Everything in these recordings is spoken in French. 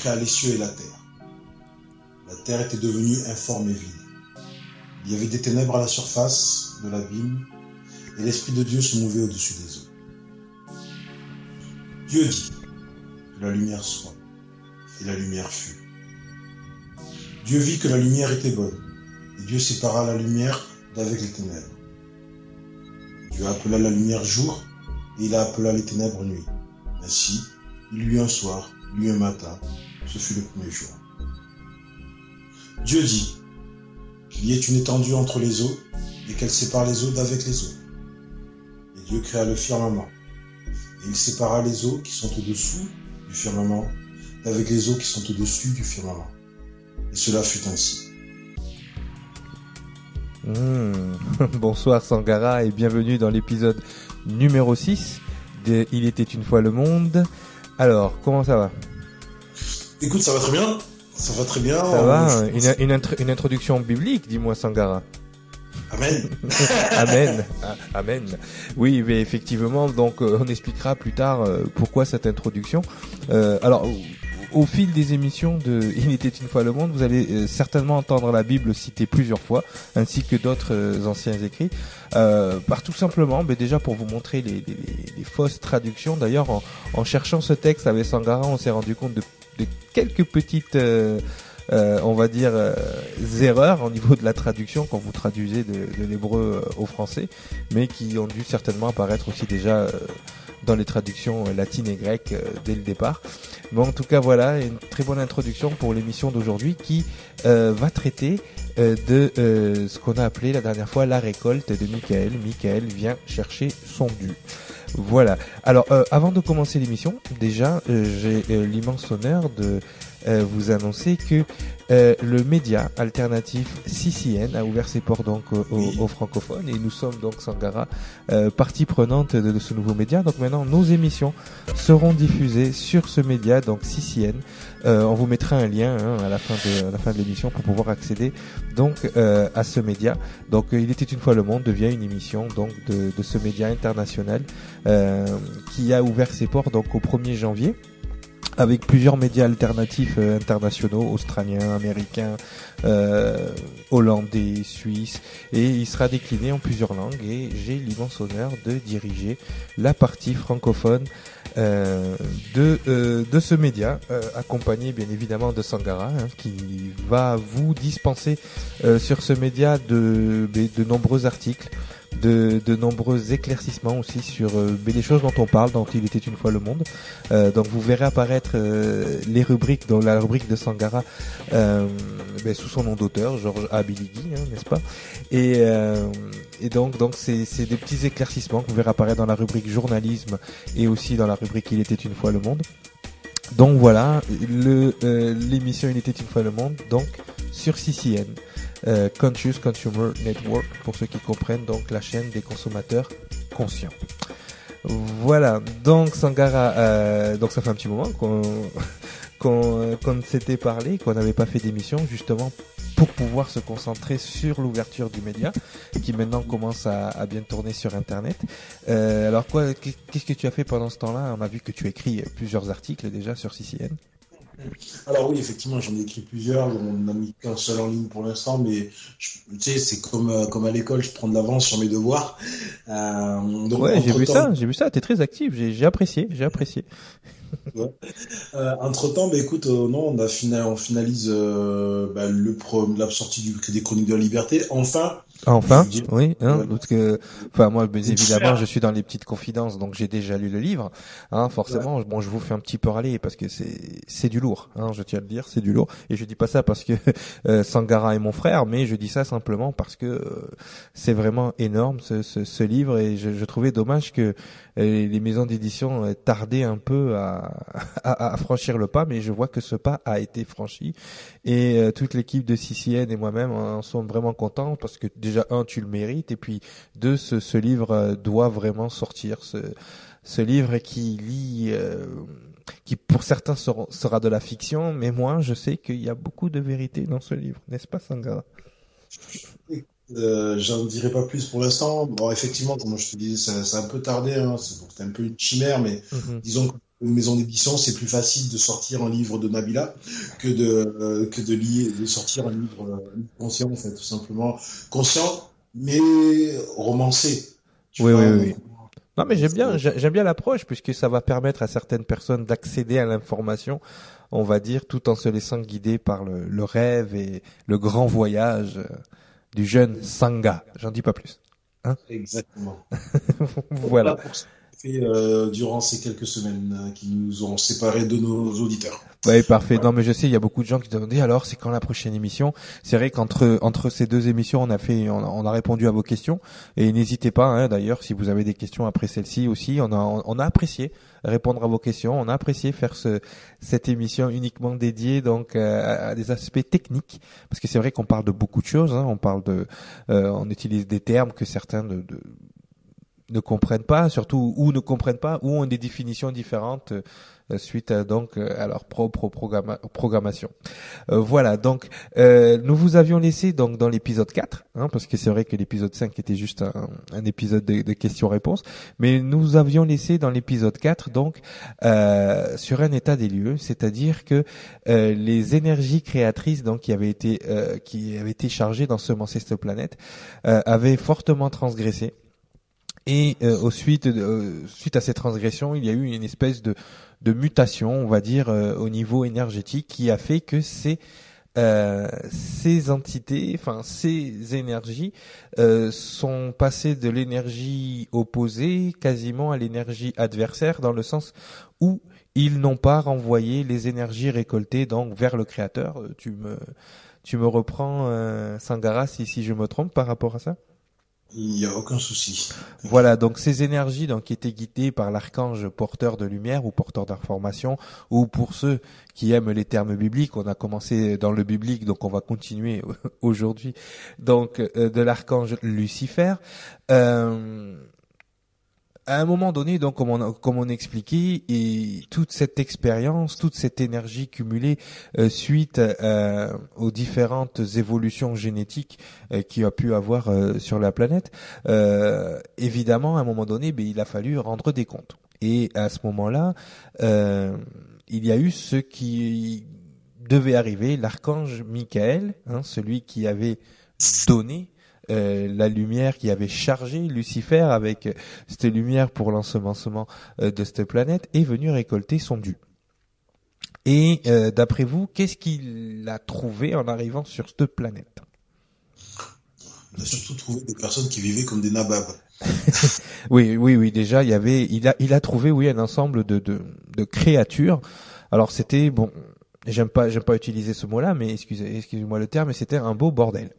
créa les cieux et la terre. La terre était devenue informe et vide. Il y avait des ténèbres à la surface de l'abîme, et l'Esprit de Dieu se mouvait au-dessus des eaux. Dieu dit que la lumière soit, et la lumière fut. Dieu vit que la lumière était bonne, et Dieu sépara la lumière d'avec les ténèbres. Dieu appela la lumière jour, et il a appelé les ténèbres nuit. Ainsi, il y eut un soir, il y eut un matin, ce fut le premier jour. Dieu dit qu'il y ait une étendue entre les eaux et qu'elle sépare les eaux d'avec les eaux. Et Dieu créa le firmament. Et il sépara les eaux qui sont au-dessous du firmament d'avec les eaux qui sont au-dessus du firmament. Et cela fut ainsi. Mmh. Bonsoir Sangara et bienvenue dans l'épisode numéro 6 de Il était une fois le monde. Alors, comment ça va? Écoute, ça va très bien. Ça va très bien. Ça va une, une, introduction biblique, dis-moi Sangara. Amen. Amen. Ah, amen. Oui, mais effectivement, donc euh, on expliquera plus tard euh, pourquoi cette introduction. Euh, alors, au fil des émissions de Il était une fois le monde, vous allez euh, certainement entendre la Bible citée plusieurs fois, ainsi que d'autres euh, anciens écrits, euh, par tout simplement, mais déjà pour vous montrer les, fausses traductions. D'ailleurs, en, cherchant ce texte avec Sangara, on s'est rendu compte de, quelques petites on va dire erreurs au niveau de la traduction quand vous traduisez de, de l'hébreu au français, mais qui ont dû certainement apparaître aussi déjà dans les traductions latines et grecques euh, dès le départ. Bon, en tout cas, voilà une très bonne introduction pour l'émission d'aujourd'hui qui euh, va traiter euh, de ce qu'on a appelé la dernière fois la récolte de Michael. Michael vient chercher son dû. Voilà. Alors, avant de commencer l'émission, déjà, j'ai l'immense honneur de euh, vous annoncer que euh, le média alternatif CCN a ouvert ses portes donc aux, francophones et nous sommes donc Sangara euh, partie prenante de, ce nouveau média. Donc maintenant nos émissions seront diffusées sur ce média donc CCN. on vous mettra un lien hein, à la fin de à la fin de l'émission pour pouvoir accéder donc à ce média. Donc il était une fois le monde devient une émission donc de, de ce média international qui a ouvert ses portes donc au 1er janvier avec plusieurs médias alternatifs euh, internationaux, australiens, américains, euh, hollandais, suisses, et il sera décliné en plusieurs langues. Et j'ai l'immense honneur de diriger la partie francophone euh, de de ce média, accompagné bien évidemment de Sangara, hein, qui va vous dispenser sur ce média de de nombreux articles de, de nombreux éclaircissements aussi sur euh, les choses dont on parle, dont il était une fois le monde. Euh, donc vous verrez apparaître euh, les rubriques, dans la rubrique de Sangara, ben, sous son nom d'auteur, Georges Abiligui, hein, n'est-ce pas? Et, et donc donc c'est des petits éclaircissements que vous verrez apparaître dans la rubrique journalisme et aussi dans la rubrique Il était une fois le monde. Donc voilà, le l'émission Il était une fois le monde, donc sur CCN. Euh, Conscious Consumer Network, pour ceux qui comprennent, donc la chaîne des consommateurs conscients. Voilà, donc Sangara, euh, donc ça fait un petit moment qu'on qu'on s'était parlé, qu'on n'avait pas fait d'émission justement pour pouvoir se concentrer sur l'ouverture du média, qui maintenant commence à, à bien tourner sur Internet. Euh, alors quoi, qu'est-ce que tu as fait pendant ce temps-là? On a vu que tu écris plusieurs articles déjà sur CCN. Alors oui, effectivement, j'en ai écrit plusieurs. On n'a mis qu'un seul en ligne pour l'instant, mais tu sais, c'est comme euh, comme à l'école, je prends de l'avance sur mes devoirs. Euh, donc, ouais, j'ai vu ça, j'ai vu ça. T'es très actif. J'ai apprécié, j'ai apprécié. Euh, entre temps, bah, écoute, euh, non, on a on finalise bah, le la sortie du des Chroniques de la Liberté. Enfin, enfin, oui, hein, parce que, enfin moi, évidemment, je suis dans les petites confidences, donc j'ai déjà lu le livre. Hein, forcément, bon, je vous fais un petit peu râler parce que c'est c'est du lourd. Hein, je tiens à le dire, c'est du lourd. Et je dis pas ça parce que euh, Sangara est mon frère, mais je dis ça simplement parce que euh, c'est vraiment énorme ce, ce, ce, livre et je, je trouvais dommage que euh, les maisons d'édition tardaient un peu à, à, à, franchir le pas, mais je vois que ce pas a été franchi et toute l'équipe de CCN et moi-même en sont vraiment contents parce que déjà un tu le mérites et puis deux ce, ce livre euh, doit vraiment sortir ce, ce livre qui lit euh, qui pour certains sera, sera, de la fiction mais moi je sais qu'il y a beaucoup de vérité dans ce livre n'est-ce pas Sangara euh, J'en dirai pas plus pour l'instant. Bon, effectivement, comme je te disais, ça, ça a un peu tardé. Hein. C'est un peu une chimère, mais mhm. disons que une maison d'édition, c'est plus facile de sortir un livre de Nabila que de que de lier, de sortir un livre conscient en fait, tout simplement conscient mais romancé. oui, oui, oui. Non, mais j'aime bien, j'aime bien l'approche puisque ça va permettre à certaines personnes d'accéder à l'information, on va dire, tout en se laissant guider par le, le rêve et le grand voyage du jeune Sangha. J'en dis pas plus. Hein Exactement. voilà. Fait, euh, durant ces quelques semaines euh, qui nous ont séparés de nos auditeurs. Oui, parfait. Non, mais je sais, il y a beaucoup de gens qui demandaient alors, c'est quand la prochaine émission? C'est vrai qu'entre entre ces deux émissions, on a fait, on a, répondu à vos questions et n'hésitez pas. Hein, D'ailleurs, si vous avez des questions après celle-ci aussi, on a on a apprécié répondre à vos questions. On a apprécié faire ce cette émission uniquement dédiée donc euh, à, des aspects techniques parce que c'est vrai qu'on parle de beaucoup de choses. Hein, on parle de, euh, on utilise des termes que certains de, de ne comprennent pas, surtout ou ne comprennent pas, ou ont des définitions différentes euh, suite à, donc euh, à leur propre programmation. Euh, voilà, donc nous vous avions laissé donc dans l'épisode 4, hein, parce que c'est vrai que l'épisode 5 était juste un, épisode de, de questions-réponses, mais nous avions laissé dans l'épisode 4 donc sur un état des lieux, c'est-à-dire que les énergies créatrices donc qui avaient été qui avaient été chargées dans ce cette planète avaient fortement transgressé. Et au suite, suite à ces transgressions, il y a eu une espèce de, de mutation, on va dire, euh, au niveau énergétique, qui a fait que ces euh, ces entités, enfin ces énergies, euh, sont passées de l'énergie opposée quasiment à l'énergie adversaire, dans le sens où ils n'ont pas renvoyé les énergies récoltées donc vers le créateur. Tu me tu me reprends Sangara si si je me trompe par rapport à ça? Il n'y a aucun souci. Voilà, donc ces énergies donc qui étaient guidées par l'archange porteur de lumière ou porteur d'information, ou pour ceux qui aiment les termes bibliques, on a commencé dans le biblique, donc on va continuer aujourd'hui, donc euh, de l'archange Lucifer. Euh, à un moment donné, donc comme on, comme on expliquait, et toute cette expérience, toute cette énergie cumulée euh, suite euh, aux différentes évolutions génétiques euh, qu'il a pu avoir euh, sur la planète, évidemment, à un moment donné, ben, il a fallu rendre des comptes. Et à ce moment-là, il y a eu ce qui devait arriver, l'archange Michael, hein, celui qui avait donné euh, la lumière qui avait chargé Lucifer avec euh, cette lumière pour l'ensemencement euh, de cette planète est venu récolter son dû. Et d'après vous, qu'est-ce qu'il a trouvé en arrivant sur cette planète? Il a surtout trouvé des personnes qui vivaient comme des nababs. oui, oui, oui. Déjà, il y avait, il a, il a trouvé, oui, un ensemble de, de, de créatures. Alors, c'était bon. J'aime pas, j'aime pas utiliser ce mot-là, mais excusez, excusez-moi le terme, mais c'était un beau bordel.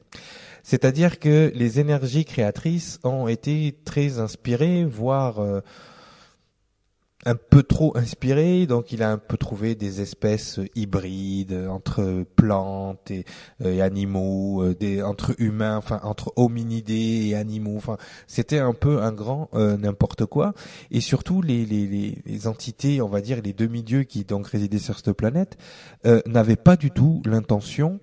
C'est-à-dire que les énergies créatrices ont été très inspirées, voire euh, un peu trop inspirées. Donc il a un peu trouvé des espèces hybrides entre plantes et, euh, animaux, euh, des, entre humains, enfin entre hominidés et animaux. Enfin, c'était un peu un grand n'importe quoi. Et surtout les, les, les, entités, on va dire les demi-dieux qui donc résidaient sur cette planète, n'avaient pas du tout l'intention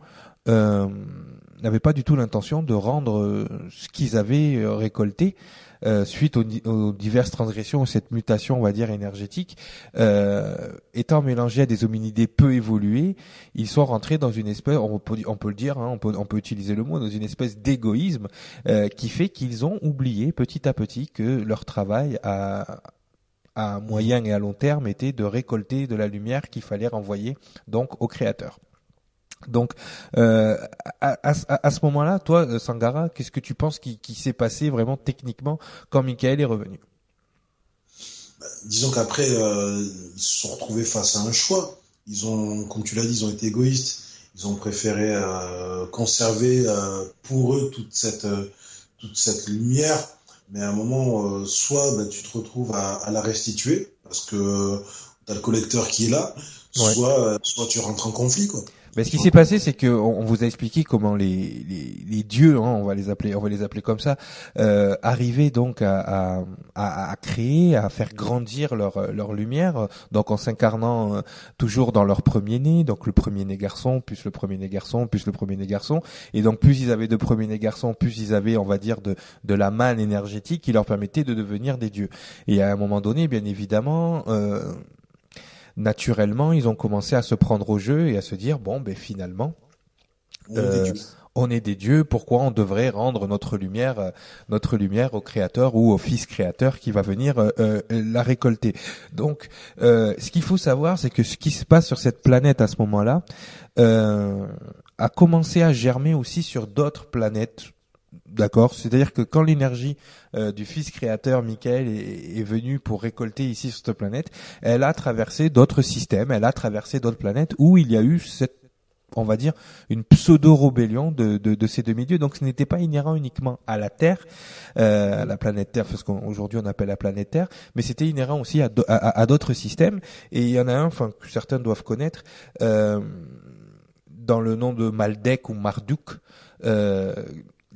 n'avaient pas du tout l'intention de rendre euh, ce qu'ils avaient euh, récolté euh, suite aux, diverses transgressions, cette mutation, on va dire énergétique, étant mélangés à des hominidés peu évolués, ils sont rentrés dans une espèce, on peut, le dire, hein, on, peut, utiliser le mot, dans une espèce d'égoïsme qui fait qu'ils ont oublié petit à petit que leur travail à moyen et à long terme était de récolter de la lumière qu'il fallait renvoyer donc au créateur. Donc, euh, à, à, ce moment-là, toi, euh, Sangara, qu'est-ce que tu penses qui, qui s'est passé vraiment techniquement quand Michael est revenu? Bah, Disons qu'après, euh, ils se sont retrouvés face à un choix. Ils ont, comme tu l'as dit, ils ont été égoïstes. Ils ont préféré euh, conserver pour eux toute cette toute cette lumière, mais à un moment, soit bah, tu te retrouves à, à, la restituer parce que tu as le collecteur qui est là, soit soit tu rentres en conflit quoi. Mais ce qui s'est passé, c'est que on, vous a expliqué comment les, les, les dieux, hein, on va les appeler, on va les appeler comme ça, euh, arrivaient donc à, à, à, créer, à faire grandir leur leur lumière, donc en s'incarnant euh, toujours dans leur premier-né, donc le premier-né garçon, plus le premier-né garçon, plus le premier-né garçon, et donc plus ils avaient de premiers-né garçons, plus ils avaient, on va dire, de de la manne énergétique qui leur permettait de devenir des dieux. Et à un moment donné, bien évidemment. Euh, naturellement, ils ont commencé à se prendre au jeu et à se dire bon, ben finalement, euh, on est des dieux. Pourquoi on devrait rendre notre lumière, euh, notre lumière au Créateur ou au Fils Créateur qui va venir euh, la récolter Donc, ce qu'il faut savoir, c'est que ce qui se passe sur cette planète à ce moment-là a commencé à germer aussi sur d'autres planètes D'accord, c'est-à-dire que quand l'énergie euh, du Fils créateur Michael est, venue pour récolter ici sur cette planète, elle a traversé d'autres systèmes, elle a traversé d'autres planètes où il y a eu cette on va dire une pseudo-rébellion de, de, ces demi-dieux. Donc ce n'était pas inhérent uniquement à la Terre, euh, à la planète Terre, parce qu'aujourd'hui on appelle la planète Terre, mais c'était inhérent aussi à, à, d'autres systèmes. Et il y en a un, enfin que certains doivent connaître, euh, dans le nom de Maldek ou Marduk.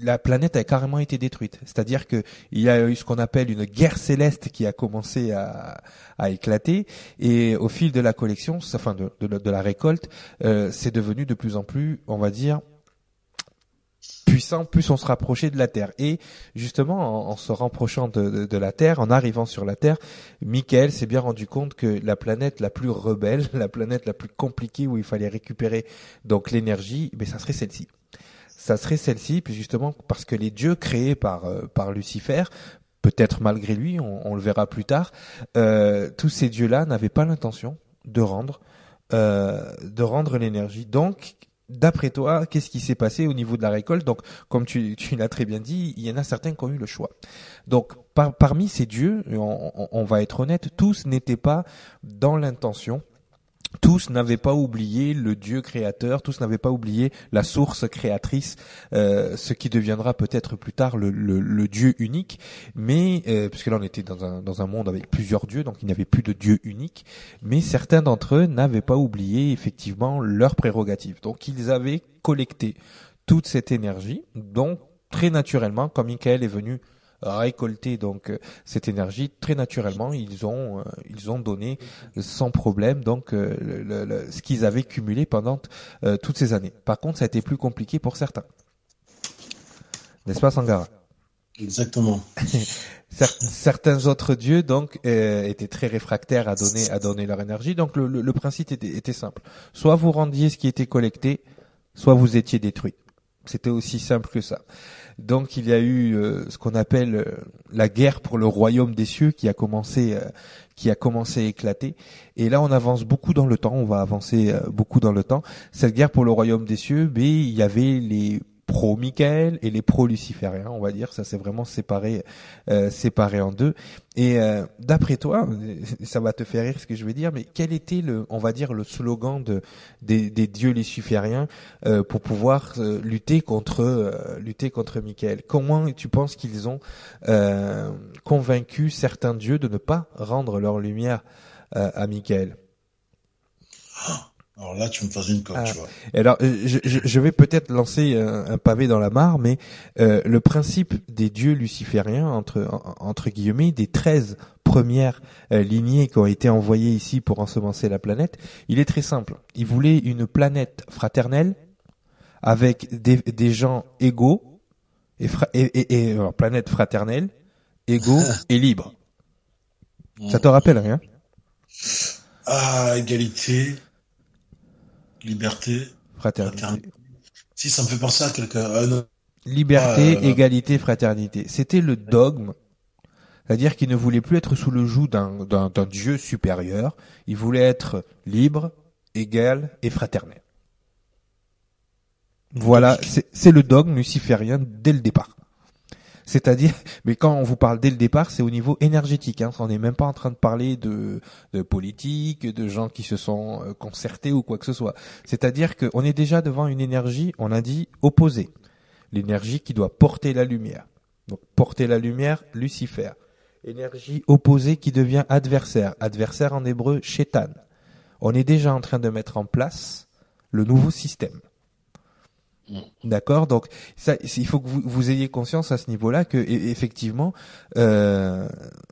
La planète a carrément été détruite. C'est-à-dire que il y a eu ce qu'on appelle une guerre céleste qui a commencé à, éclater et au fil de la collection, enfin de, la récolte, euh, c'est devenu de plus en plus, on va dire, puissant, plus on se rapprochait de la Terre. Et justement, en, se rapprochant de, de, la Terre, en arrivant sur la Terre, Michael s'est bien rendu compte que la planète la plus rebelle, la planète la plus compliquée où il fallait récupérer donc l'énergie, mais ça serait celle-ci ça serait celle-ci, puis justement parce que les dieux créés par euh, par Lucifer, peut-être malgré lui, on, le verra plus tard, euh, tous ces dieux-là n'avaient pas l'intention de rendre euh, de rendre l'énergie. Donc D'après toi, qu'est-ce qui s'est passé au niveau de la récolte? Donc, comme tu, tu l'as très bien dit, il y en a certains qui ont eu le choix. Donc, parmi ces dieux, on, on va être honnête, tous n'étaient pas dans l'intention tous n'avaient pas oublié le Dieu créateur, tous n'avaient pas oublié la source créatrice, euh, ce qui deviendra peut-être plus tard le, le, Dieu unique. Mais euh, puisque là on était dans un, dans un monde avec plusieurs dieux, donc il n'y avait plus de Dieu unique. Mais certains d'entre eux n'avaient pas oublié effectivement leurs prérogatives. Donc ils avaient collecté toute cette énergie, donc très naturellement, comme Michael est venu récolter donc euh, cette énergie très naturellement ils ont euh, ils ont donné sans problème donc euh, le, ce qu'ils avaient cumulé pendant toutes ces années. Par contre, ça a été plus compliqué pour certains. N'est-ce pas Sangara? Exactement. Certains autres dieux donc étaient très réfractaires à donner à donner leur énergie. Donc le, le principe était, était simple. Soit vous rendiez ce qui était collecté, soit vous étiez détruit. C'était aussi simple que ça. Donc il y a eu euh, ce qu'on appelle euh, la guerre pour le royaume des cieux qui a commencé euh, qui a commencé à éclater. Et là on avance beaucoup dans le temps, on va avancer beaucoup dans le temps. Cette guerre pour le royaume des cieux, mais il y avait les pro-Michael et les pro-lucifériens, on va dire. Ça s'est vraiment séparé, euh, séparé en deux. Et euh, d'après toi, ça va te faire rire ce que je vais dire, mais quel était le, on va dire, le slogan de des, des dieux lucifériens euh, pour pouvoir euh, lutter contre euh, lutter contre Michael? Comment tu penses qu'ils ont convaincu certains dieux de ne pas rendre leur lumière à Michael? Alors là, tu me fais une cote, ah. tu vois. Alors, euh, je, je, vais peut-être lancer un, pavé dans la mare, mais euh, le principe des dieux lucifériens, entre, entre guillemets, des 13 premières euh, lignées qui ont été envoyées ici pour ensemencer la planète, il est très simple. Ils voulaient une planète fraternelle avec des, des gens égaux, et, et, et, planète fraternelle, égaux et libres. Ça te rappelle rien? Ah, égalité liberté, fraternité. Si ça me fait penser à quelqu'un. Liberté, ah, égalité, fraternité. C'était le dogme. C'est-à-dire qu'il ne voulait plus être sous le joug d'un, d'un, dieu supérieur. Il voulait être libre, égal et fraternel. Voilà, c'est, c'est le dogme luciférien dès le départ. C'est-à-dire, mais quand on vous parle dès le départ, c'est au niveau énergétique. Hein. On n'est même pas en train de parler de, de politique, de gens qui se sont euh, concertés ou quoi que ce soit. C'est-à-dire qu'on est déjà devant une énergie, on a dit opposée. L'énergie qui doit porter la lumière. Donc porter la lumière, Lucifer. Énergie opposée qui devient adversaire. Adversaire en hébreu, Shetan. On est déjà en train de mettre en place le nouveau système. D'accord, donc ça, il faut que vous, vous, ayez conscience à ce niveau-là que e, effectivement, euh,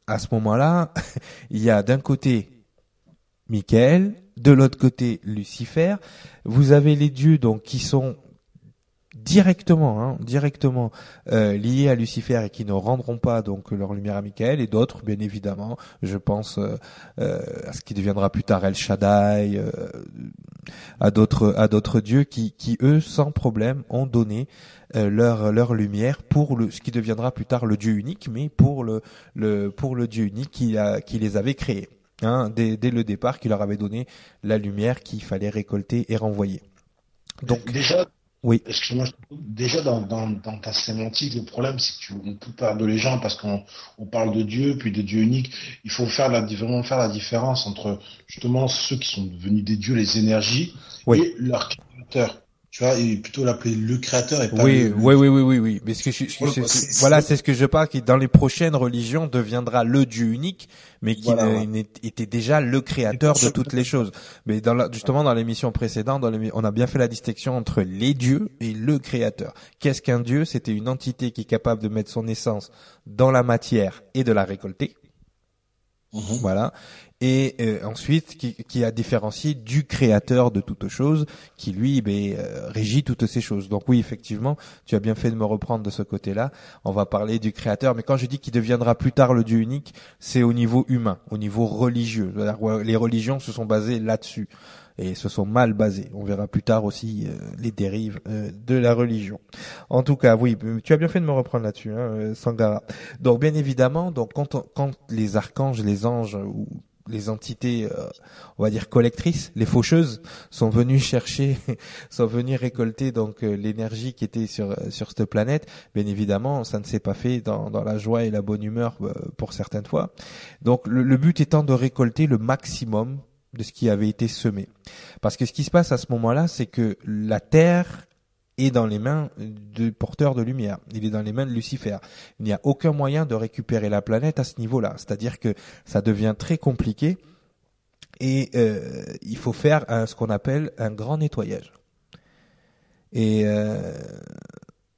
à ce moment-là, il y a d'un côté Michael, de l'autre côté Lucifer. Vous avez les dieux donc qui sont directement, hein, directement euh, liés à Lucifer et qui ne rendront pas donc leur lumière à Michael, et d'autres, bien évidemment, je pense euh, euh, à ce qui deviendra plus tard El Shaddai, à d'autres à d'autres dieux qui, qui eux, sans problème, ont donné leur leur lumière pour le ce qui deviendra plus tard le Dieu unique, mais pour le le pour le Dieu unique qui a qui les avait créés. Hein, dès, dès le départ, qui leur avait donné la lumière qu'il fallait récolter et renvoyer. Donc oui. Excuse-moi, déjà dans, dans, dans, ta sémantique, le problème c'est que tu, on peut parler de légende parce qu'on on parle de Dieu puis de Dieu unique. Il faut faire la, vraiment faire la différence entre justement ceux qui sont devenus des dieux, les énergies, et leur créateur tu vois, et plutôt l'appeler le créateur et pas oui, oui, oui, oui, oui, oui. Mais ce que je, voilà, c'est ce que je parle, qui dans les prochaines religions deviendra le Dieu unique, mais qui était déjà le créateur de toutes les choses. Mais dans la, justement dans l'émission précédente, dans on a bien fait la distinction entre les dieux et le créateur. Qu'est-ce qu'un dieu? C'était une entité qui est capable de mettre son essence dans la matière et de la récolter. Mhm. Voilà et euh, ensuite qui, a différencié du créateur de toutes choses, qui lui ben, euh, régit toutes ces choses. Donc oui, effectivement, tu as bien fait de me reprendre de ce côté-là. On va parler du créateur, mais quand je dis qu'il deviendra plus tard le Dieu unique, c'est au niveau humain, au niveau religieux. Les religions se sont basées là-dessus et se sont mal basées. On verra plus tard aussi euh, les dérives de la religion. En tout cas, oui, tu as bien fait de me reprendre là-dessus, hein, Sangara. Donc bien évidemment, donc quand, quand les archanges, les anges ou les entités, euh, on va dire collectrices, les faucheuses, sont venues chercher, sont venues récolter donc euh, l'énergie qui était sur sur cette planète. Bien évidemment, ça ne s'est pas fait dans, dans la joie et la bonne humeur euh, pour certaines fois. Donc le, le but étant de récolter le maximum de ce qui avait été semé. Parce que ce qui se passe à ce moment-là, c'est que la Terre est dans les mains du porteur de lumière. Il est dans les mains de Lucifer. Il n'y a aucun moyen de récupérer la planète à ce niveau-là. C'est-à-dire que ça devient très compliqué et euh, il faut faire ce qu'on appelle un grand nettoyage. Et euh,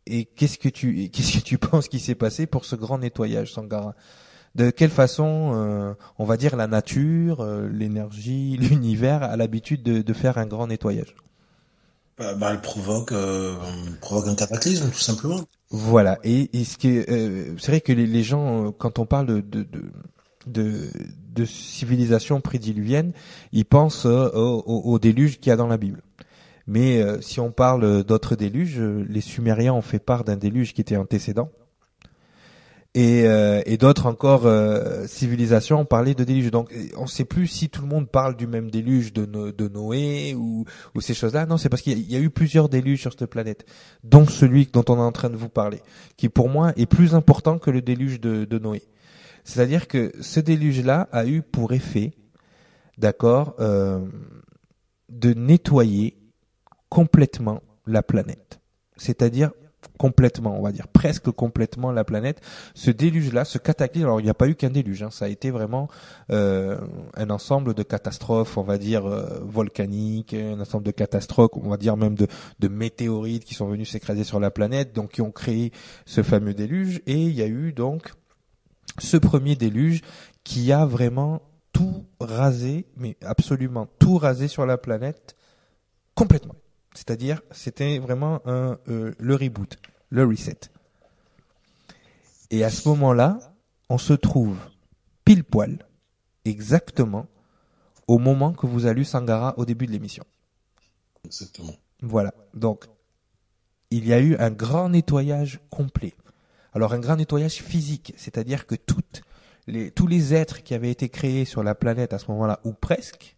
et qu'est-ce que tu qu'est-ce que tu penses qui s'est passé pour ce grand nettoyage, Sangara? De quelle façon, euh, on va dire, la nature, l'énergie, l'univers a l'habitude de, de faire un grand nettoyage bah, bah, elle provoque, euh, provoque un cataclysme, tout simplement. Voilà. Et, ce qui euh, c'est vrai que les, gens, euh, quand on parle de, de, de, de, civilisation prédiluvienne, ils pensent au, au, déluge qu'il y a dans la Bible. Mais si on parle d'autres déluges, les Sumériens ont fait part d'un déluge qui était antécédent et, euh, et d'autres encore euh, civilisations ont parlé de déluge. Donc on ne sait plus si tout le monde parle du même déluge de, Noé ou, ou ces choses-là. Non, c'est parce qu'il y, a eu plusieurs déluges sur cette planète, dont celui dont on est en train de vous parler, qui pour moi est plus important que le déluge de, de Noé. C'est-à-dire que ce déluge-là a eu pour effet, d'accord, euh, de nettoyer complètement la planète. C'est-à-dire complètement, on va dire presque complètement la planète. Ce déluge-là, ce cataclysme, alors il n'y a pas eu qu'un déluge, hein, ça a été vraiment euh, un ensemble de catastrophes, on va dire euh, volcaniques, un ensemble de catastrophes, on va dire même de, de météorites qui sont venus s'écraser sur la planète, donc qui ont créé ce fameux déluge. Et il y a eu donc ce premier déluge qui a vraiment tout rasé, mais absolument tout rasé sur la planète complètement. C'est-à-dire, c'était vraiment un, euh, le reboot, le reset. Et à ce moment-là, on se trouve pile poil, exactement, au moment que vous avez lu Sangara au début de l'émission. Exactement. Voilà. Donc, il y a eu un grand nettoyage complet. Alors, un grand nettoyage physique, c'est-à-dire que toutes les, tous les êtres qui avaient été créés sur la planète à ce moment-là, ou presque,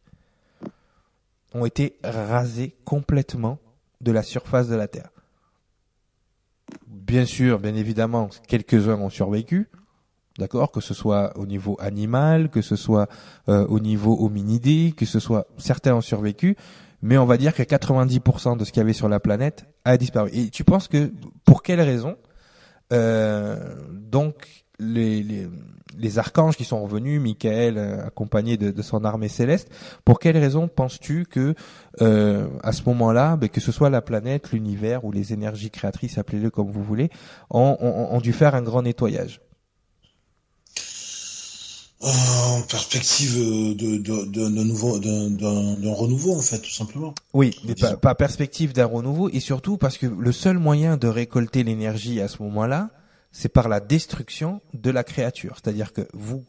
ont été rasés complètement de la surface de la Terre. Bien sûr, bien évidemment, quelques-uns ont survécu, d'accord, que ce soit au niveau animal, que ce soit euh, au niveau hominidé, que ce soit certains ont survécu, mais on va dire que 90% de ce qu'il y avait sur la planète a disparu. Et tu penses que pour quelle raison euh, donc les, les, les, archanges qui sont revenus, Michael euh, accompagné de, de, son armée céleste, pour quelle raison penses-tu que euh, à ce moment-là, ben, que ce soit la planète, l'univers ou les énergies créatrices, appelez-le comme vous voulez, ont, ont, ont, dû faire un grand nettoyage? Euh, perspective de, de, d'un nouveau, d'un, d'un, renouveau en fait, tout simplement. Oui, mais pas, pas perspective d'un renouveau et surtout parce que le seul moyen de récolter l'énergie à ce moment-là, c'est par la destruction de la créature. C'est-à-dire que vous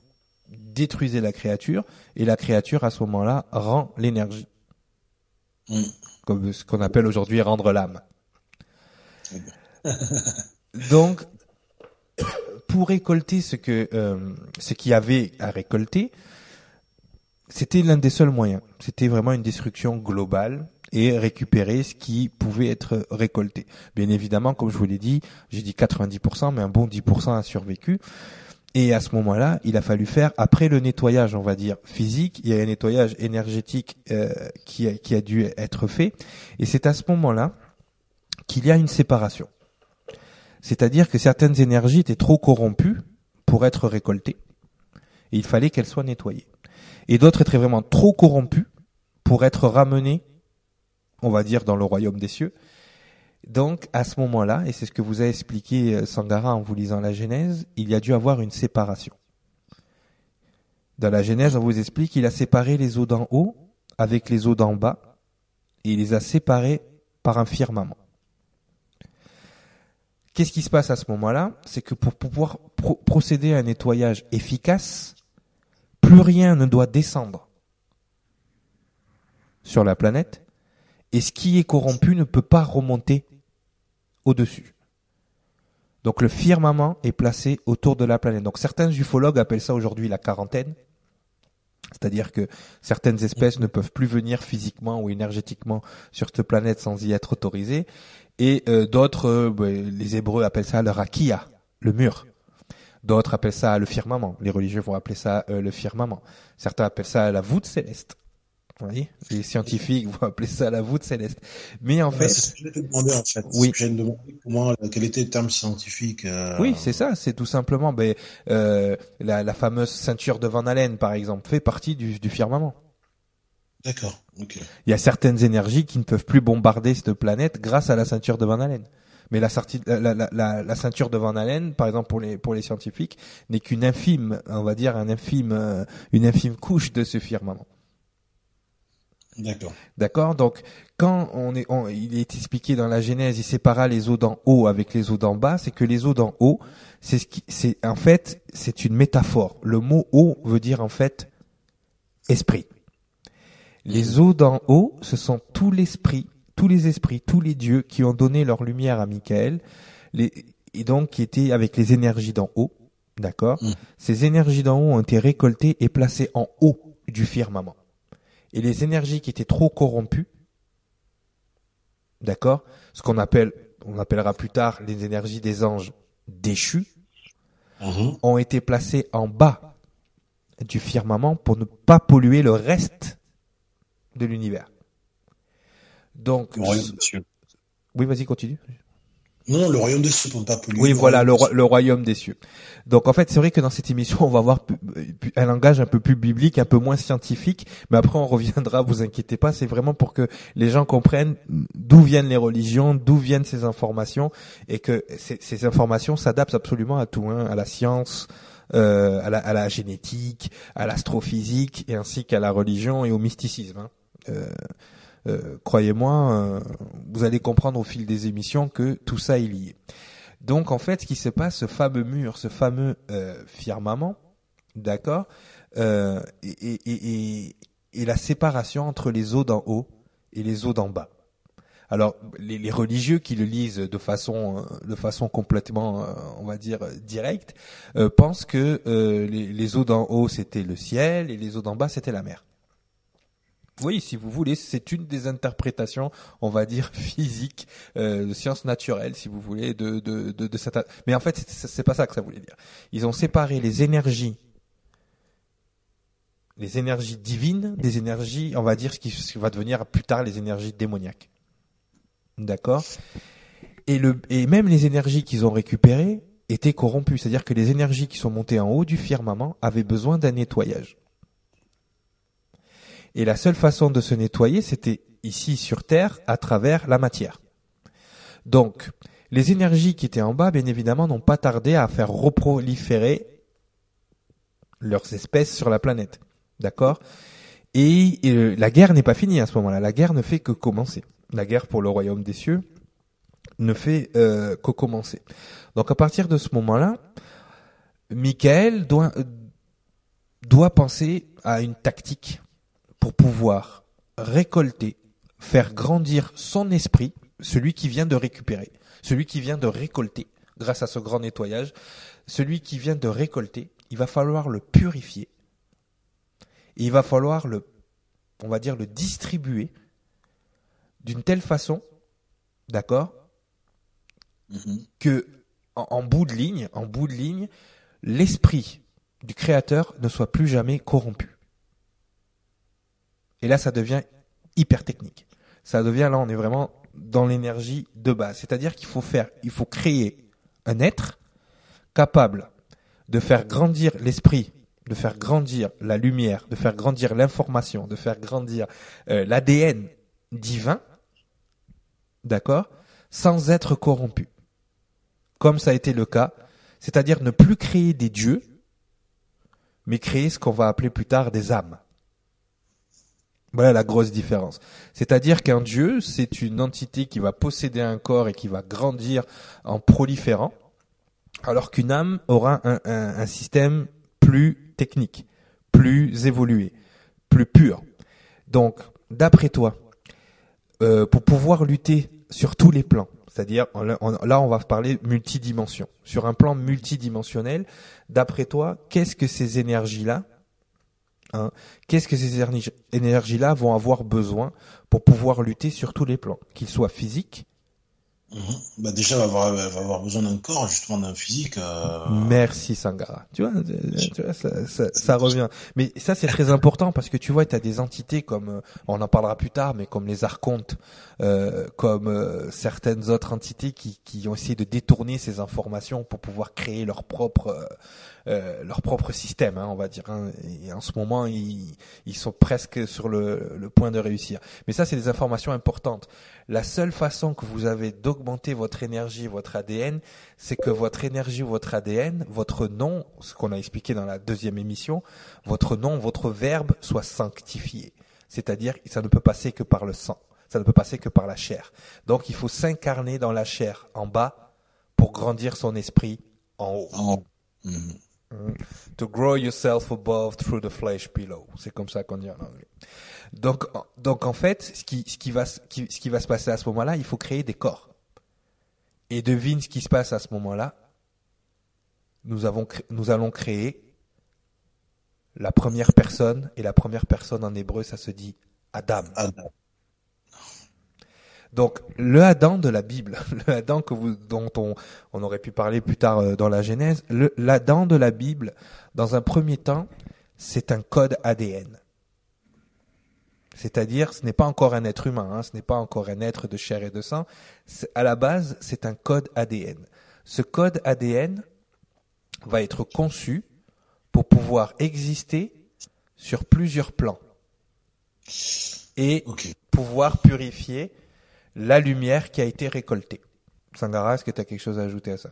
détruisez la créature et la créature à ce moment-là rend l'énergie. Mm. Comme ce qu'on appelle aujourd'hui rendre l'âme. Donc, pour récolter ce que euh, ce qu'il y avait à récolter, c'était l'un des seuls moyens. C'était vraiment une destruction globale et récupérer ce qui pouvait être récolté. Bien évidemment, comme je vous l'ai dit, j'ai dit 90%, mais un bon 10% a survécu. Et à ce moment-là, il a fallu faire, après le nettoyage, on va dire, physique, il y a un nettoyage énergétique euh, qui, a, qui a dû être fait. Et c'est à ce moment-là qu'il y a une séparation. C'est-à-dire que certaines énergies étaient trop corrompues pour être récoltées. Et il fallait qu'elles soient nettoyées. Et d'autres étaient vraiment trop corrompues pour être ramenées, on va dire, dans le royaume des cieux. Donc, à ce moment-là, et c'est ce que vous a expliqué euh, Sangara en vous lisant la Genèse, il y a dû avoir une séparation. Dans la Genèse, on vous explique qu'il a séparé les eaux d'en haut avec les eaux d'en bas, et il les a séparées par un firmament. Qu'est-ce qui se passe à ce moment-là? C'est que pour pouvoir procéder à un nettoyage efficace, plus rien ne doit descendre sur la planète, et ce qui est corrompu ne peut pas remonter au-dessus. Donc le firmament est placé autour de la planète. Donc certains ufologues appellent ça aujourd'hui la quarantaine. C'est-à-dire que certaines espèces ne peuvent plus venir physiquement ou énergétiquement sur cette planète sans y être autorisées. Et euh, d'autres, euh, ben, les Hébreux appellent ça le rakia, le mur. D'autres appellent ça le firmament. Les religieux vont appeler ça euh, le firmament. Certains appellent ça la voûte céleste. Vous voyez les scientifiques vont appeler ça la voûte céleste. Mais en fait, c'est ce que je te demander en fait. Oui. Je comment, quel était le terme scientifique. Oui, c'est ça. C'est tout simplement, ben, la, la, fameuse ceinture de Van Allen, par exemple, fait partie du, du firmament. D'accord. Il y a certaines énergies qui ne peuvent plus bombarder cette planète grâce à la ceinture de Van Allen. Mais la, la, ceinture de Van Allen, par exemple pour les pour les scientifiques, n'est qu'une infime, on va dire un infime, euh, une infime couche de ce firmament. D'accord. D'accord. Donc, quand on est, il est expliqué dans la Genèse, il sépara les eaux d'en haut avec les eaux d'en bas. C'est que les eaux d'en haut, c'est ce qui, c'est en fait, c'est une métaphore. Le mot eau veut dire en fait esprit. Les eaux d'en haut, ce sont tous l'esprit, tous les esprits, tous les dieux qui ont donné leur lumière à Michael, et donc qui étaient avec les énergies d'en haut, d'accord? Mm. Ces énergies d'en haut ont été récoltées et placées en haut du firmament. Et les énergies qui étaient trop corrompues, d'accord Ce qu'on appelle, on appellera plus tard les énergies des anges déchus, mm-hmm. ont été placées en bas du firmament pour ne pas polluer le reste de l'univers. Donc, oui, vas-y, continue. Non, le royaume des cieux pour ne pas polluer. Oui, voilà, le, royaume des cieux. Donc en fait, c'est vrai que dans cette émission, on va avoir un langage un peu plus biblique, un peu moins scientifique, mais après on reviendra, vous inquiétez pas, c'est vraiment pour que les gens comprennent d'où viennent les religions, d'où viennent ces informations, et que ces, informations s'adaptent absolument à tout, hein, à la science, euh, à, la, à, la, génétique, à l'astrophysique, et ainsi qu'à la religion et au mysticisme. Hein. Euh, euh, croyez-moi, euh, vous allez comprendre au fil des émissions que tout ça est lié. Donc en fait, ce qui se passe, ce fameux mur, ce fameux firmament, d'accord, et, la séparation entre les eaux d'en haut et les eaux d'en bas. Alors, les, religieux qui le lisent de façon, de façon complètement, on va dire, directe, pensent que les, eaux d'en haut c'était le ciel et les eaux d'en bas c'était la mer. Oui, si vous voulez, c'est une des interprétations, on va dire physiques, euh, de sciences naturelles, si vous voulez, de de de, de cette. Mais en fait, c'est pas ça que ça voulait dire. Ils ont séparé les énergies, les énergies divines, des énergies, on va dire ce qui, ce qui va devenir plus tard les énergies démoniaques. D'accord? Et le et même les énergies qu'ils ont récupérées étaient corrompues, c'est-à-dire que les énergies qui sont montées en haut du firmament avaient besoin d'un nettoyage. Et la seule façon de se nettoyer, c'était ici sur Terre, à travers la matière. Donc, les énergies qui étaient en bas, bien évidemment, n'ont pas tardé à faire reproliférer leurs espèces sur la planète. D'accord? Et euh, la guerre n'est pas finie à ce moment-là. La guerre ne fait que commencer. La guerre pour le royaume des cieux ne fait euh, que commencer. Donc à partir de ce moment-là, Michael doit, doit penser à une tactique pour pouvoir récolter, faire grandir son esprit, celui qui vient de récupérer, celui qui vient de récolter grâce à ce grand nettoyage, celui qui vient de récolter, il va falloir le purifier. Et il va falloir le, on va dire, le distribuer d'une telle façon, d'accord, Mhm. que en, en bout de ligne, en bout de ligne, l'esprit du créateur ne soit plus jamais corrompu. Et là, ça devient hyper technique. Ça devient là, on est vraiment dans l'énergie de base. C'est-à-dire qu'il faut faire, il faut créer un être capable de faire grandir l'esprit, de faire grandir la lumière, de faire grandir l'information, de faire grandir euh, l'ADN divin, d'accord, sans être corrompu comme ça a été le cas, c'est-à-dire ne plus créer des dieux, mais créer ce qu'on va appeler plus tard des âmes. Voilà la grosse différence. C'est-à-dire qu'un dieu, c'est une entité qui va posséder un corps et qui va grandir en proliférant, alors qu'une âme aura un, système plus technique, plus évolué, plus pur. Donc, d'après toi, euh, pour pouvoir lutter sur tous les plans, c'est-à-dire là on va parler multidimension, sur un plan multidimensionnel, d'après toi, qu'est-ce que ces énergies-là, hein, qu'est-ce que ces énergi- énergies-là vont avoir besoin pour pouvoir lutter sur tous les plans, qu'ils soient physiques, Mhm. Bah déjà, elle va avoir, va avoir besoin d'un corps, justement, d'un physique. euh, Merci Sangara. Tu vois, tu vois ça, ça, ça revient. Mais ça c'est très important parce que tu vois, tu as des entités comme, euh, on en parlera plus tard, mais comme les archontes, euh, comme euh, certaines autres entités qui, qui ont essayé de détourner ces informations pour pouvoir créer leur propre, euh, leur propre système, hein, on va dire. hein. Et en ce moment, ils, ils sont presque sur le, le point de réussir. Mais ça, c'est des informations importantes. La seule façon que vous avez d'augmenter votre énergie, votre ADN, c'est que votre énergie, votre ADN, votre nom, ce qu'on a expliqué dans la deuxième émission, votre nom, votre verbe soit sanctifié. C'est-à-dire, ça ne peut passer que par le sang. Ça ne peut passer que par la chair. Donc, il faut s'incarner dans la chair en bas pour grandir son esprit en haut. Mhm. To grow yourself above through the flesh below. C'est comme ça qu'on dit en anglais. Donc, donc en fait, ce qui, ce qui va, ce qui va se passer à ce moment-là, il faut créer des corps. Et devine ce qui se passe à ce moment-là. Nous avons, nous allons créer la première personne, et la première personne en hébreu, ça se dit. Adam. Donc le Adam de la Bible, le Adam que vous, dont on, on aurait pu parler plus tard euh, dans la Genèse, le, l'Adam de la Bible, dans un premier temps, c'est un code ADN. C'est-à-dire, ce n'est pas encore un être humain, hein, ce n'est pas encore un être de chair et de sang. C'est- À la base, c'est un code ADN. Ce code ADN va être conçu pour pouvoir exister sur plusieurs plans et pouvoir purifier la lumière qui a été récoltée. Sangara, est-ce que tu as quelque chose à ajouter à ça?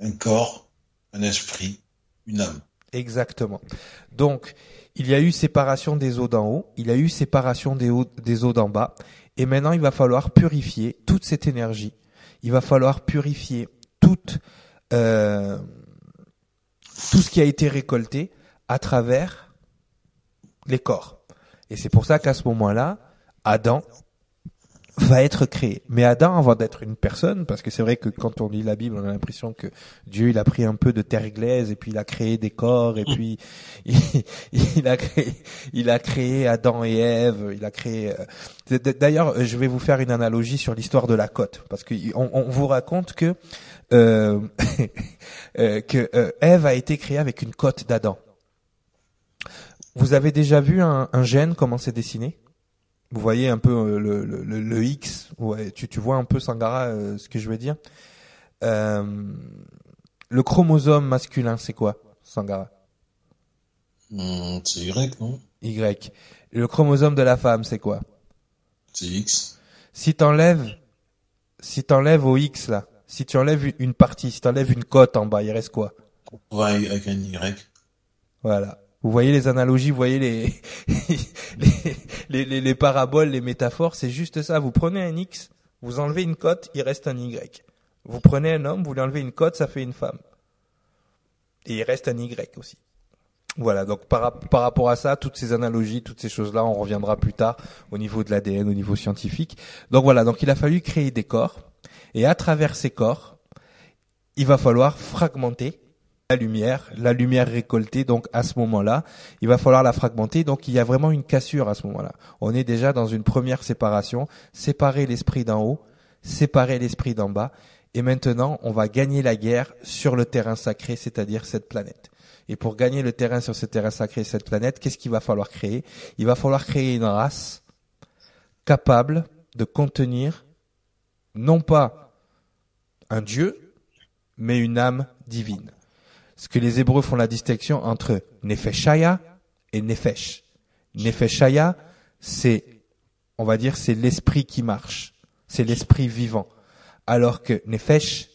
Un corps, un esprit, une âme. Exactement. Donc, il y a eu séparation des eaux d'en haut, il y a eu séparation des eaux, des eaux d'en bas, et maintenant il va falloir purifier toute cette énergie. Il va falloir purifier toute, euh, tout ce qui a été récolté à travers les corps. Et c'est pour ça qu'à ce moment-là, Adam va être créé. Mais Adam, avant d'être une personne, parce que c'est vrai que quand on lit la Bible, on a l'impression que Dieu, il a pris un peu de terre glaise et puis il a créé des corps et puis il, il a créé, il a créé Adam et Ève. Il a créé. euh, D'ailleurs, je vais vous faire une analogie sur l'histoire de la côte, parce que on, on vous raconte que euh, euh, que euh, Ève a été créée avec une côte d'Adam. Vous avez déjà vu un, un gène comment c'est dessiné? Vous voyez un peu euh, le, le, le- le X ouais, tu, tu vois un peu Sangara euh, ce que je veux dire Euh, Le chromosome masculin, c'est quoi, Sangara? Hmm, c'est Y, non? Y. Le chromosome de la femme, c'est quoi? C'est X. Si t'enlèves, si t'enlèves au X là, si tu enlèves une partie, si t'enlèves une cote en bas, il reste quoi? Ouais, avec un Y. Voilà. Vous voyez les analogies, vous voyez les les, les, les, paraboles, les métaphores, c'est juste ça. Vous prenez un X, vous enlevez une cote, il reste un Y. Vous prenez un homme, vous lui enlevez une cote, ça fait une femme. Et il reste un Y aussi. Voilà, donc par, par rapport à ça, toutes ces analogies, toutes ces choses-là, on reviendra plus tard au niveau de l'ADN, au niveau scientifique. Donc voilà, donc il a fallu créer des corps, et à travers ces corps, il va falloir fragmenter la lumière, la lumière récoltée, donc à ce moment-là, il va falloir la fragmenter, donc il y a vraiment une cassure à ce moment-là. On est déjà dans une première séparation, séparer l'esprit d'en haut, séparer l'esprit d'en bas, et maintenant on va gagner la guerre sur le terrain sacré, c'est-à-dire cette planète. Et pour gagner le terrain sur ce terrain sacré, cette planète, qu'est-ce qu'il va falloir créer? Il va falloir créer une race capable de contenir non pas un Dieu, mais une âme divine ce que les Hébreux font la distinction entre Nefeshaya et Nefesh. Nefeshaya, c'est, on va dire, c'est l'esprit qui marche, c'est l'esprit vivant, alors que Nefesh,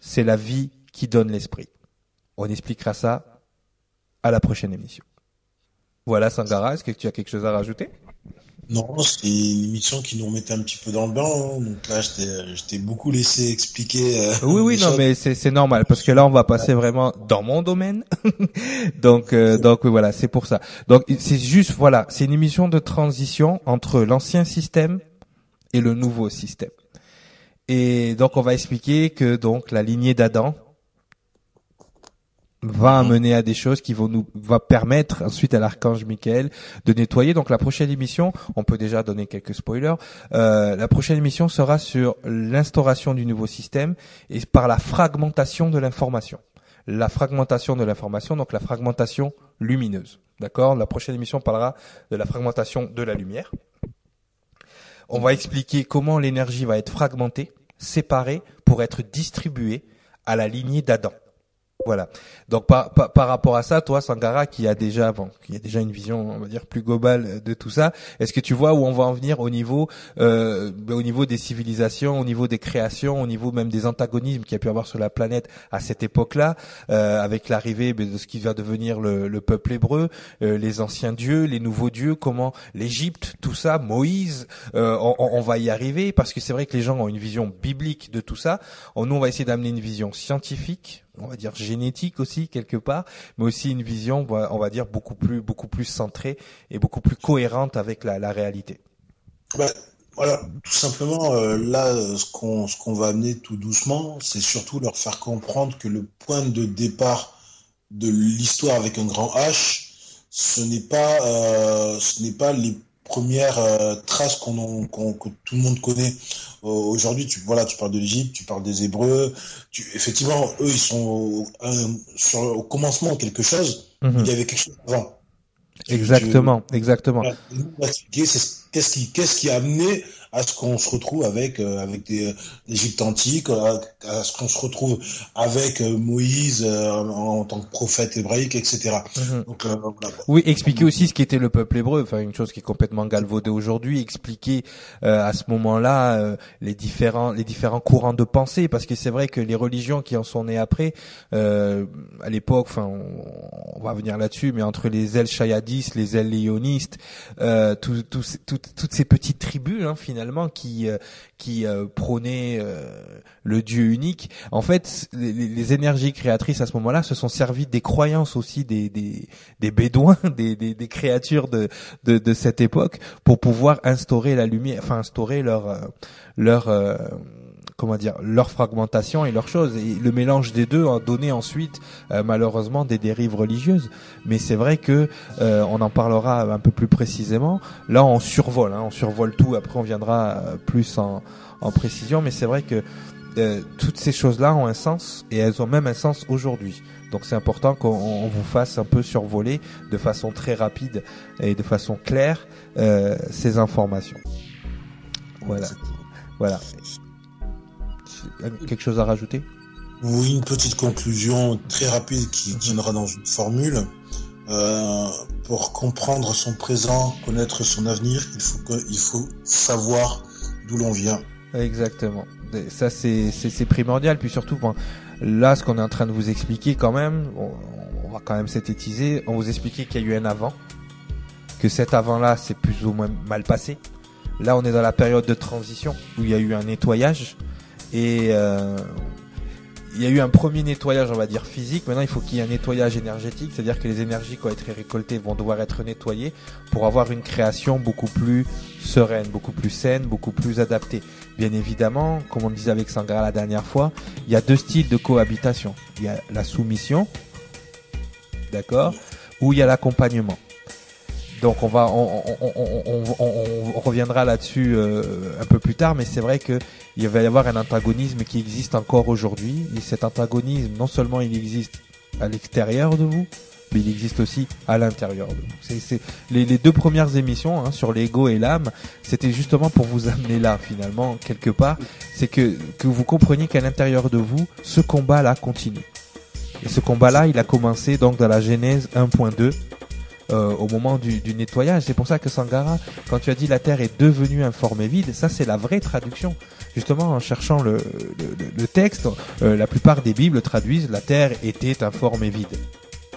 c'est la vie qui donne l'esprit. On expliquera ça à la prochaine émission. Voilà Sangara, est-ce que tu as quelque chose à rajouter? Non, c'est une émission qui nous remettait un petit peu dans le bain. Hein. Donc là, je t'ai beaucoup laissé expliquer. Euh, oui, oui, non, mais c'est normal parce que là, on va passer vraiment dans mon domaine. donc, euh, donc oui, voilà, c'est pour ça. Donc, c'est juste, voilà, c'est une émission de transition entre l'ancien système et le nouveau système. Et donc, on va expliquer que donc la lignée d'Adam, va mhm. amener à des choses qui vont nous va permettre ensuite à l'archange Michael de nettoyer. Donc la prochaine émission, on peut déjà donner quelques spoilers. Euh, la prochaine émission sera sur l'instauration du nouveau système et par la fragmentation de l'information. La fragmentation de l'information, donc la fragmentation lumineuse. D'accord? La prochaine émission parlera de la fragmentation de la lumière. On va expliquer comment l'énergie va être fragmentée, séparée pour être distribuée à la lignée d'Adam. Voilà. Donc par, par, rapport à ça, toi, Sangara, qui a déjà, bon, qui a déjà une vision, on va dire, plus globale de tout ça, est-ce que tu vois où on va en venir au niveau, euh, au niveau des civilisations, au niveau des créations, au niveau même des antagonismes qu'il y a pu avoir sur la planète à cette époque-là, euh, avec l'arrivée ben, de ce qui va devenir le, le peuple hébreu, euh, les anciens dieux, les nouveaux dieux, comment l'Égypte, tout ça, Moïse, euh, on, on, va y arriver? Parce que c'est vrai que les gens ont une vision biblique de tout ça. Nous, on va essayer d'amener une vision scientifique on va dire génétique aussi quelque part, mais aussi une vision, on va dire beaucoup plus beaucoup plus centrée et beaucoup plus cohérente avec la, réalité. Ben, voilà, tout simplement euh, là, ce qu'on ce qu'on va amener tout doucement, c'est surtout leur faire comprendre que le point de départ de l'histoire avec un grand H, ce n'est pas euh, ce n'est pas les premières euh, traces qu'on que tout le monde connaît euh, aujourd'hui. Tu voilà, tu parles de l'Égypte, tu parles des Hébreux. Tu, effectivement, eux, ils sont au, sur au commencement quelque chose. Mhm. Il y avait quelque chose avant. Exactement, exactement. Qu'est-ce qui, qu'est-ce qui a amené à ce qu'on se retrouve avec euh, avec des l'Égypte antique, à, ce qu'on se retrouve avec euh, Moïse euh, en, tant que prophète hébraïque, etc. Mhm. Donc, oui, expliquer aussi ce qu'était le peuple hébreu, enfin une chose qui est complètement galvaudée aujourd'hui, expliquer à ce moment-là les différents les différents courants de pensée, parce que c'est vrai que les religions qui en sont nées après, à l'époque, enfin on, va venir là-dessus, mais entre les El Shayadistes, les El Léonistes, tout, tout, toutes ces petites tribus hein, finalement qui euh, euh, prônait euh, le Dieu unique. En fait, les, énergies créatrices à ce moment-là se sont servies des croyances aussi des bédouins, des, créatures de cette époque pour pouvoir instaurer la lumière, enfin instaurer leur leur comment dire leur fragmentation et leur chose et le mélange des deux a donné ensuite euh, malheureusement des dérives religieuses. Mais c'est vrai que euh, on en parlera un peu plus précisément. Là on survole hein, on survole tout. Après on viendra euh, plus en, en précision. Mais c'est vrai que toutes ces choses là ont un sens et elles ont même un sens aujourd'hui. Donc c'est important qu'on vous fasse un peu survoler de façon très rapide et de façon claire ces informations. Voilà. Voilà quelque chose à rajouter? Oui, une petite conclusion très rapide qui viendra dans une formule. Euh, pour comprendre son présent, connaître son avenir, il faut, que, il faut savoir d'où l'on vient. Exactement. Ça, c'est primordial. Puis surtout, là, ce qu'on est en train de vous expliquer quand même, on, va quand même synthétiser. On vous expliquait qu'il y a eu un avant, que cet avant-là c'est plus ou moins mal passé. Là, on est dans la période de transition où il y a eu un nettoyage et euh, il y a eu un premier nettoyage, on va dire physique. Maintenant, il faut qu'il y ait un nettoyage énergétique, c'est-à-dire que les énergies qui vont être récoltées vont devoir être nettoyées pour avoir une création beaucoup plus sereine, beaucoup plus saine, beaucoup plus adaptée. Bien évidemment, comme on disait avec Sangara la dernière fois, il y a deux styles de cohabitation. Il y a la soumission, d'accord, ou il y a l'accompagnement. Donc on va, on, reviendra là-dessus euh, un peu plus tard, mais c'est vrai que il va y avoir un antagonisme qui existe encore aujourd'hui. Et cet antagonisme, non seulement il existe à l'extérieur de vous, mais il existe aussi à l'intérieur de vous. C'est, les, les, deux premières émissions hein, sur l'ego et l'âme, c'était justement pour vous amener là finalement quelque part, c'est que que vous compreniez qu'à l'intérieur de vous, ce combat-là continue. Et ce combat-là, il a commencé donc dans la Genèse 1.2 euh, au moment du, du nettoyage. C'est pour ça que Sangara, quand tu as dit la Terre est devenue informée vide, ça c'est la vraie traduction. Justement, en cherchant le, le, le texte, euh, la plupart des Bibles traduisent la Terre était informée vide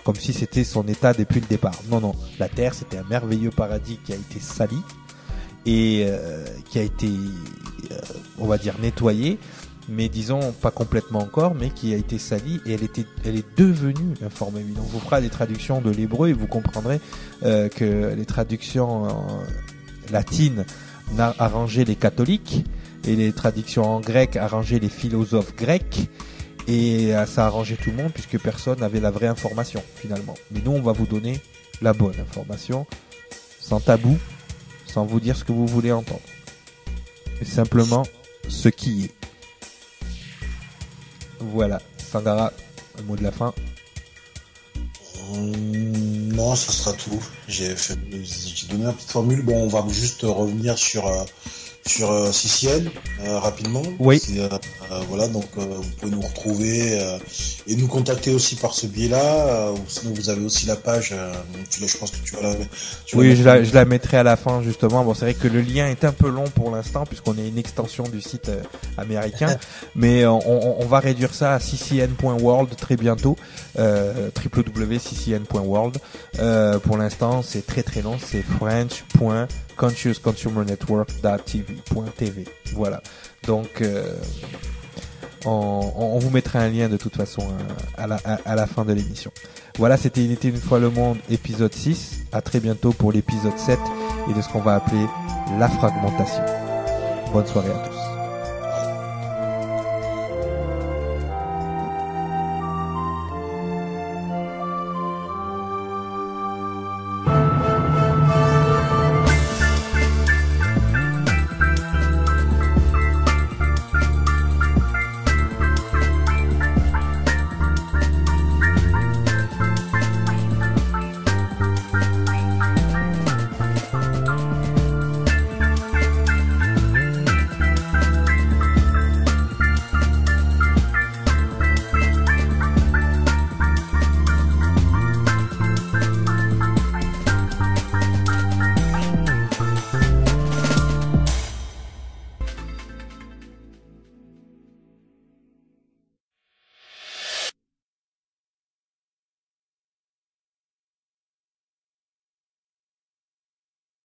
comme si c'était son état depuis le départ. Non, non, la Terre, c'était un merveilleux paradis qui a été sali et euh, qui a été, euh, on va dire, nettoyé, mais disons pas complètement encore, mais qui a été sali et elle était, elle est devenue informée. Donc, on vous fera des traductions de l'hébreu et vous comprendrez euh, que les traductions latines arrangé les catholiques et les traductions en grec arrangé les philosophes grecs et euh, ça a arrangé tout le monde puisque personne n'avait la vraie information finalement. Mais nous, on va vous donner la bonne information, sans tabou, sans vous dire ce que vous voulez entendre. Et simplement ce qui est. Voilà, Sangara, un mot de la fin. Hum, non, ça sera tout. J'ai donné une petite formule. Bon, on va juste revenir sur euh, sur euh, CCN euh, rapidement. Oui. Euh, euh, voilà, donc euh, vous pouvez nous retrouver et nous contacter aussi par ce biais-là. ou sinon, vous avez aussi la page. tu, je pense que tu vas la. Tu oui, je la, je la mettrai à la fin justement. Bon, c'est vrai que le lien est un peu long pour l'instant puisqu'on est une extension du site américain, mais on, on, va réduire ça à ccn.world très bientôt. Euh, www.ccn.world. pour l'instant, c'est très très long. C'est french consciousconsumernetwork.tv.tv. Voilà. Donc, euh, on, vous mettra un lien de toute façon euh, à la, à, la fin de l'émission. Voilà, c'était Il une fois le monde, épisode 6. À très bientôt pour l'épisode 7 et de ce qu'on va appeler la fragmentation. Bonne soirée à tous.